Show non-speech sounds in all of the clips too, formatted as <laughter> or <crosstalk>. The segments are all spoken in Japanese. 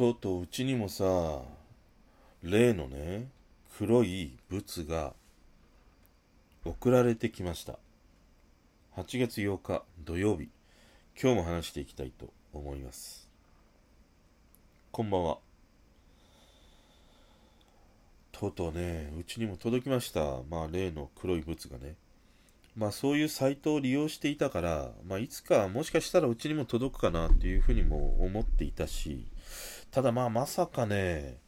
とうとううちにもさ、例のね、黒い物が送られてきました。8月8日土曜日、今日も話していきたいと思います。こんばんは。とうとうね、うちにも届きました。まあ、例の黒い物がね。まあ、そういうサイトを利用していたから、まあ、いつかもしかしたらうちにも届くかなっていうふうにも思っていたし、ただまあ、まさかね、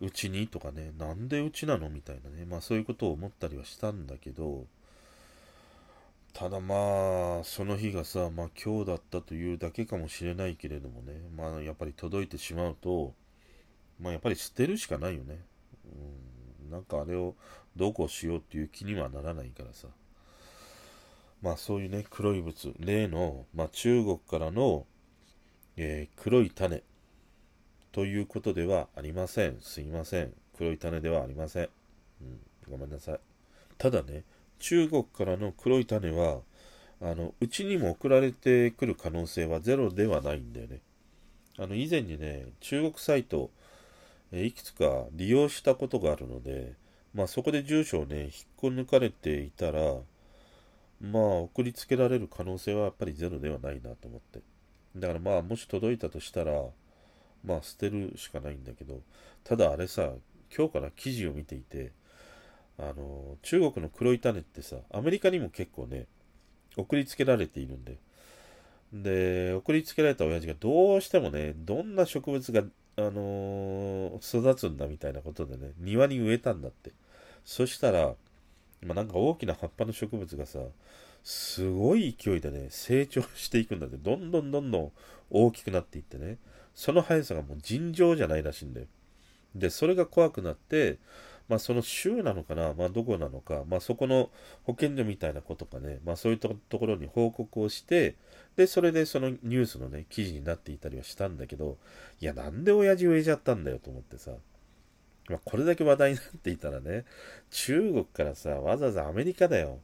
うちにとかね、なんでうちなのみたいなね、まあそういうことを思ったりはしたんだけど、ただまあ、その日がさ、まあ今日だったというだけかもしれないけれどもね、まあやっぱり届いてしまうと、まあやっぱり捨てるしかないよね。うん、なんかあれをどうこうしようっていう気にはならないからさ。まあそういうね、黒い物、例の、まあ中国からの、えー、黒い種ということではありません。すいません。黒い種ではありません。うん、ごめんなさい。ただね、中国からの黒い種は、あの、うちにも送られてくる可能性はゼロではないんだよね。あの、以前にね、中国サイト、えいくつか利用したことがあるので、まあそこで住所をね、引っこ抜かれていたら、まあ、送りつけられる可能性はやっぱりゼロではないなと思って。だからまあ、もし届いたとしたら、まあ、捨てるしかないんだけど、ただあれさ、今日から記事を見ていて、あの、中国の黒い種ってさ、アメリカにも結構ね、送りつけられているんで、で、送りつけられた親父がどうしてもね、どんな植物が、あのー、育つんだみたいなことでね、庭に植えたんだって。そしたら、まあ、なんか大きな葉っぱの植物がさ、すごい勢いでね、成長していくんだって、どんどんどんどん大きくなっていってね、その速さがもう尋常じゃないらしいんだよ。で、それが怖くなって、まあその州なのかな、まあどこなのか、まあそこの保健所みたいなことかね、まあそういうところに報告をして、で、それでそのニュースのね、記事になっていたりはしたんだけど、いや、なんで親父植えちゃったんだよと思ってさ、まあ、これだけ話題になっていたらね、中国からさ、わざわざアメリカだよ。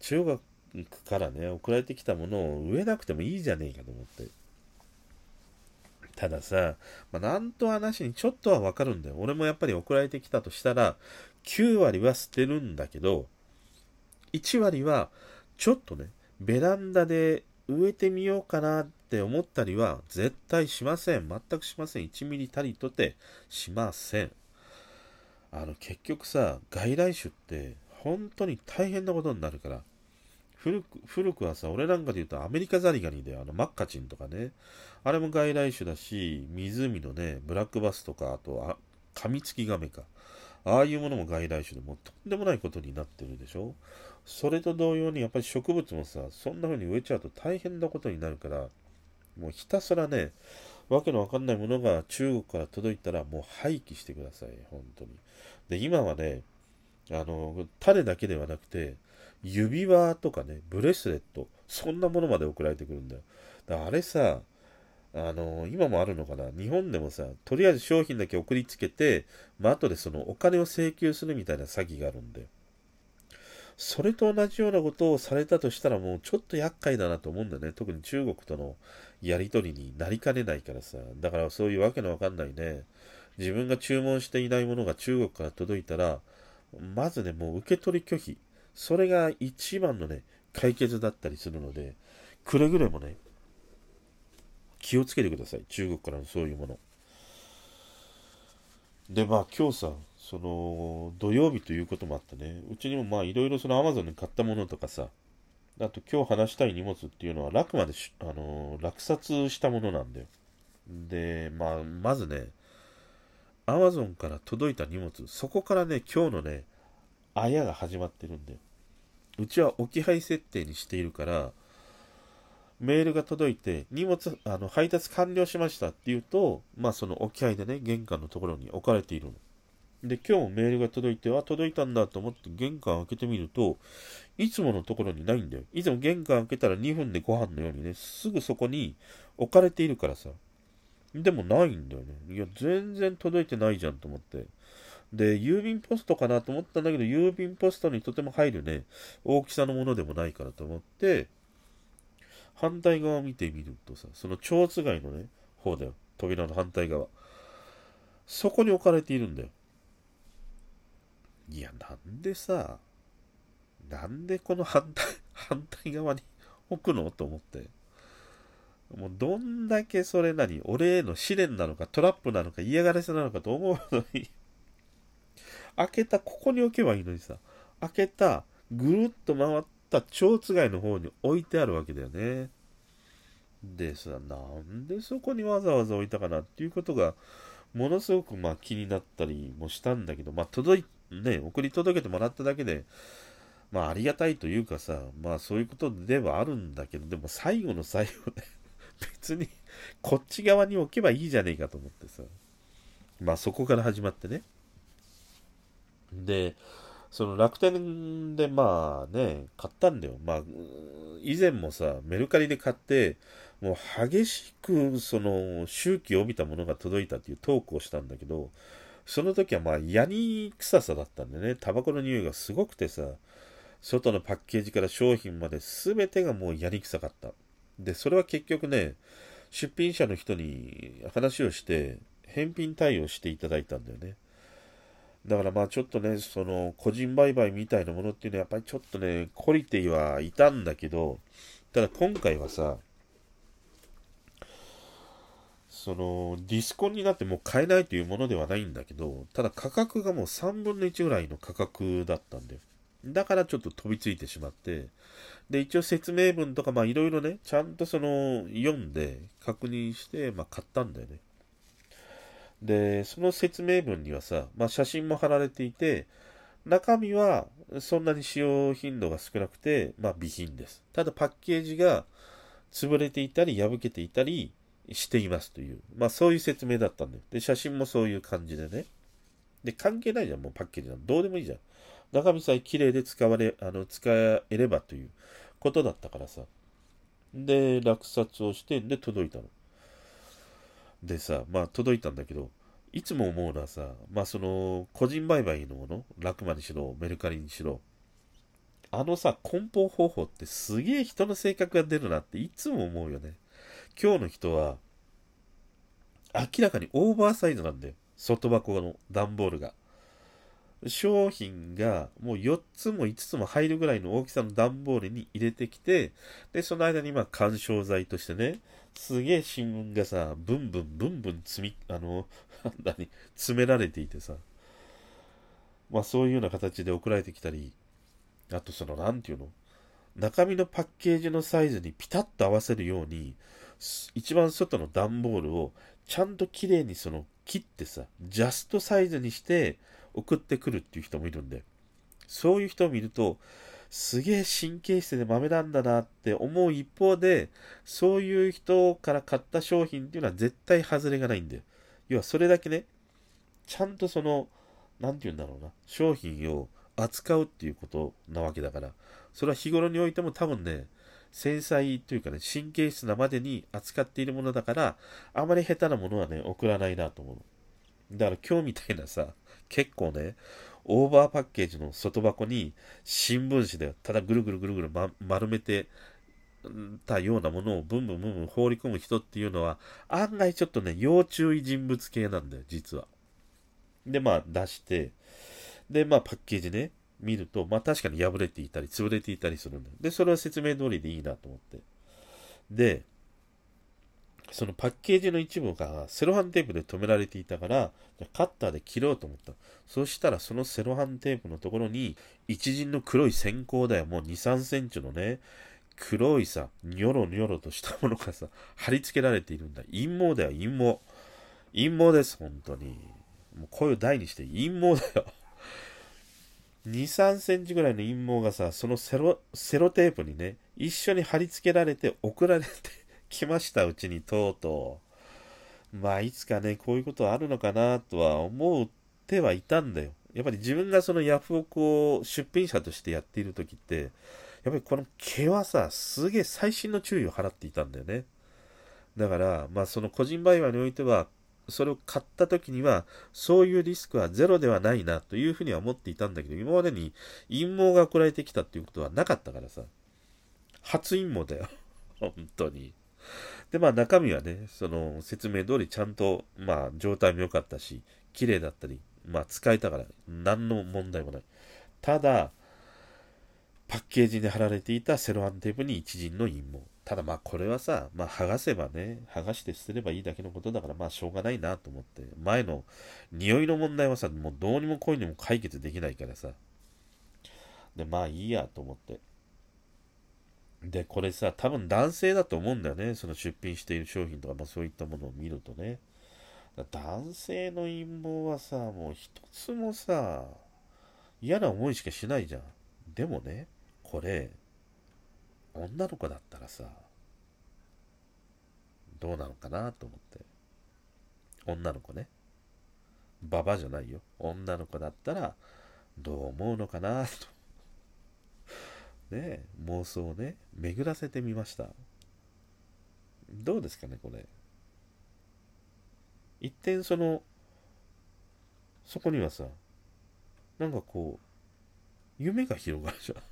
中国からね、送られてきたものを植えなくてもいいじゃねえかと思って。たださ、まあ、なんと話にちょっとはわかるんだよ。俺もやっぱり送られてきたとしたら、9割は捨てるんだけど、1割はちょっとね、ベランダで植えてみようかなって思ったりは絶対しません。全くしません。1ミリたりとてしません。あの結局さ外来種って本当に大変なことになるから古く古くはさ俺なんかで言うとアメリカザリガニであのマッカチンとかねあれも外来種だし湖のねブラックバスとかあとあカミツキガメかああいうものも外来種でもとんでもないことになってるでしょそれと同様にやっぱり植物もさそんな風に植えちゃうと大変なことになるからもうひたすらねわけのわかんないものが中国から届いたらもう廃棄してください。本当に。で、今はね、あの、種だけではなくて、指輪とかね、ブレスレット、そんなものまで送られてくるんだよ。だあれさ、あの、今もあるのかな？日本でもさ、とりあえず商品だけ送りつけて、まあ、後でそのお金を請求するみたいな詐欺があるんだよ。それと同じようなことをされたとしたらもうちょっと厄介だなと思うんだよね。特に中国とのやり取りになりかねないからさ。だからそういうわけのわかんないね。自分が注文していないものが中国から届いたら、まずね、もう受け取り拒否。それが一番のね、解決だったりするので、くれぐれもね、気をつけてください。中国からのそういうもの。で、まあ今日さ、その土曜日ということもあってね、うちにもまあいろいろそのアマゾンで買ったものとかさ、あと今日話したい荷物っていうのは楽まであのー、落札したものなんだよ。で、まあ、まずね、アマゾンから届いた荷物、そこからね、今日のね、あやが始まってるんだよ。うちは置き配設定にしているから、メールが届いて、荷物、あの、配達完了しましたって言うと、まあその置き配でね、玄関のところに置かれているの。で、今日メールが届いて、あ、届いたんだと思って玄関開けてみると、いつものところにないんだよ。いつも玄関開けたら2分でご飯のようにね、すぐそこに置かれているからさ。でもないんだよね。いや、全然届いてないじゃんと思って。で、郵便ポストかなと思ったんだけど、郵便ポストにとても入るね、大きさのものでもないからと思って、反対側を見てみるとさ、その蝶子街のね、方だよ。扉の反対側。そこに置かれているんだよ。いや、なんでさ、なんでこの反対、<laughs> 反対側に置くのと思って。もうどんだけそれなり、俺への試練なのかトラップなのか嫌がらせなのかと思うのに開けた、ここに置けばいいのにさ、開けた、ぐるっと回った蝶つがいの方に置いてあるわけだよね。でさ、なんでそこにわざわざ置いたかなっていうことが、ものすごくまあ気になったりもしたんだけど、まあ届い、ね、送り届けてもらっただけで、まあありがたいというかさ、まあそういうことではあるんだけど、でも最後の最後ね、別にこっち側に置けばいいじゃねえかと思ってさ、まあそこから始まってね。で、その楽天でまあね、買ったんだよ。まあ、以前もさ、メルカリで買って、もう激しくその周期を帯びたものが届いたっていうトークをしたんだけど、その時はまあヤニ臭さだったんでね、タバコの匂いがすごくてさ、外のパッケージから商品まで全てがもうヤニ臭かった。で、それは結局ね、出品者の人に話をして、返品対応していただいたんだよね。だからまあちょっとね、その個人売買みたいなものっていうのはやっぱりちょっとね、懲りてはいたんだけど、ただ今回はさ、そのディスコンになってもう買えないというものではないんだけど、ただ価格がもう3分の1ぐらいの価格だったんだよ。だからちょっと飛びついてしまって、で、一応説明文とかまあいろいろね、ちゃんとその読んで確認して、まあ買ったんだよね。で、その説明文にはさ、まあ、写真も貼られていて、中身はそんなに使用頻度が少なくて、まあ、備品です。ただパッケージが潰れていたり破けていたりしていますという、まあそういう説明だったんで。で、写真もそういう感じでね。で、関係ないじゃん、もうパッケージなんどうでもいいじゃん。中身さえ綺麗で使われ、あの、使えればということだったからさ。で、落札をして、で、届いたの。でさ、まあ届いたんだけど、いつも思うのはさ、まあその、個人売買のもの、ラクマにしろ、メルカリにしろ、あのさ、梱包方法ってすげえ人の性格が出るなっていつも思うよね。今日の人は、明らかにオーバーサイズなんだよ。外箱の段ボールが。商品がもう4つも5つも入るぐらいの大きさの段ボールに入れてきて、で、その間にまあ干渉剤としてね、すげえ新聞がさ、ブンブンブンブン積み、あの、<laughs> 何、詰められていてさ、まあそういうような形で送られてきたり、あとその、なんていうの中身のパッケージのサイズにピタッと合わせるように、一番外の段ボールをちゃんと綺麗にその切ってさ、ジャストサイズにして送ってくるっていう人もいるんで、そういう人を見ると、すげえ神経質で豆なんだなって思う一方で、そういう人から買った商品っていうのは絶対外れがないんだよ。要はそれだけね、ちゃんとその、なんて言うんだろうな、商品を扱うっていうことなわけだから、それは日頃においても多分ね、繊細というかね、神経質なまでに扱っているものだから、あまり下手なものはね、送らないなと思う。だから今日みたいなさ、結構ね、オーバーパッケージの外箱に新聞紙でただぐるぐるぐるぐる、ま、丸めてたようなものをブンブンブンブン放り込む人っていうのは案外ちょっとね、要注意人物系なんだよ、実は。で、まあ出して、で、まあパッケージね、見ると、まあ確かに破れていたり、潰れていたりするんだよ。で、それは説明通りでいいなと思って。で、そのパッケージの一部がセロハンテープで留められていたから、カッターで切ろうと思った。そしたらそのセロハンテープのところに、一陣の黒い線香だよ。もう2、3センチのね、黒いさ、ニョロニョロとしたものがさ、貼り付けられているんだ。陰謀だよ、陰謀。陰謀です、本当に。もう声を大にして陰謀だよ。2、3センチぐらいの陰謀がさ、そのセロ、セロテープにね、一緒に貼り付けられて送られて来ました、うちにとうとう。まあ、いつかね、こういうことあるのかなとは思ってはいたんだよ。やっぱり自分がそのヤフオクを出品者としてやっている時って、やっぱりこの毛はさ、すげえ細心の注意を払っていたんだよね。だから、まあその個人売買においては、それを買った時には、そういうリスクはゼロではないなというふうには思っていたんだけど、今までに陰謀が送られてきたっていうことはなかったからさ。初陰謀だよ。本当に。で、まあ中身はね、その説明通りちゃんと、まあ状態も良かったし、綺麗だったり、まあ使えたから、何の問題もない。ただ、パッケージに貼られていたセロハンテープに一陣の陰謀。ただまあこれはさ、まあ剥がせばね、剥がして捨てればいいだけのことだからまあしょうがないなと思って、前の匂いの問題はさ、もうどうにもこういうにも解決できないからさ。で、まあいいやと思って。で、これさ、多分男性だと思うんだよね。その出品している商品とか、まあそういったものを見るとね。男性の陰謀はさ、もう一つもさ、嫌な思いしかしないじゃん。でもね、これ、女の子だったらさ、どうなのかなと思って。女の子ね。ババじゃないよ。女の子だったら、どう思うのかなと。ね妄想をね、巡らせてみました。どうですかね、これ。一点その、そこにはさ、なんかこう、夢が広がるじゃん。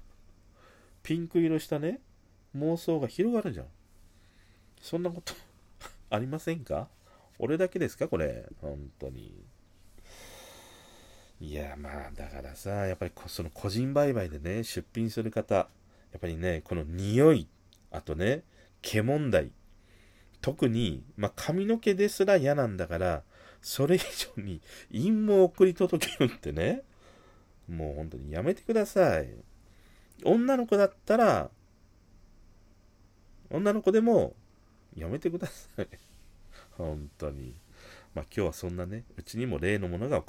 ピンク色したね、妄想が広がるじゃん。そんなこと <laughs> ありませんか？俺だけですかこれ。本当に。いや、まあ、だからさ、やっぱりその個人売買でね、出品する方、やっぱりね、この匂い、あとね、毛問題、特に、まあ、髪の毛ですら嫌なんだから、それ以上に陰謀を送り届けるってね、もう本当にやめてください。女の子だったら、女の子でもやめてください。本当に。まあ今日はそんなね、うちにも例のものが送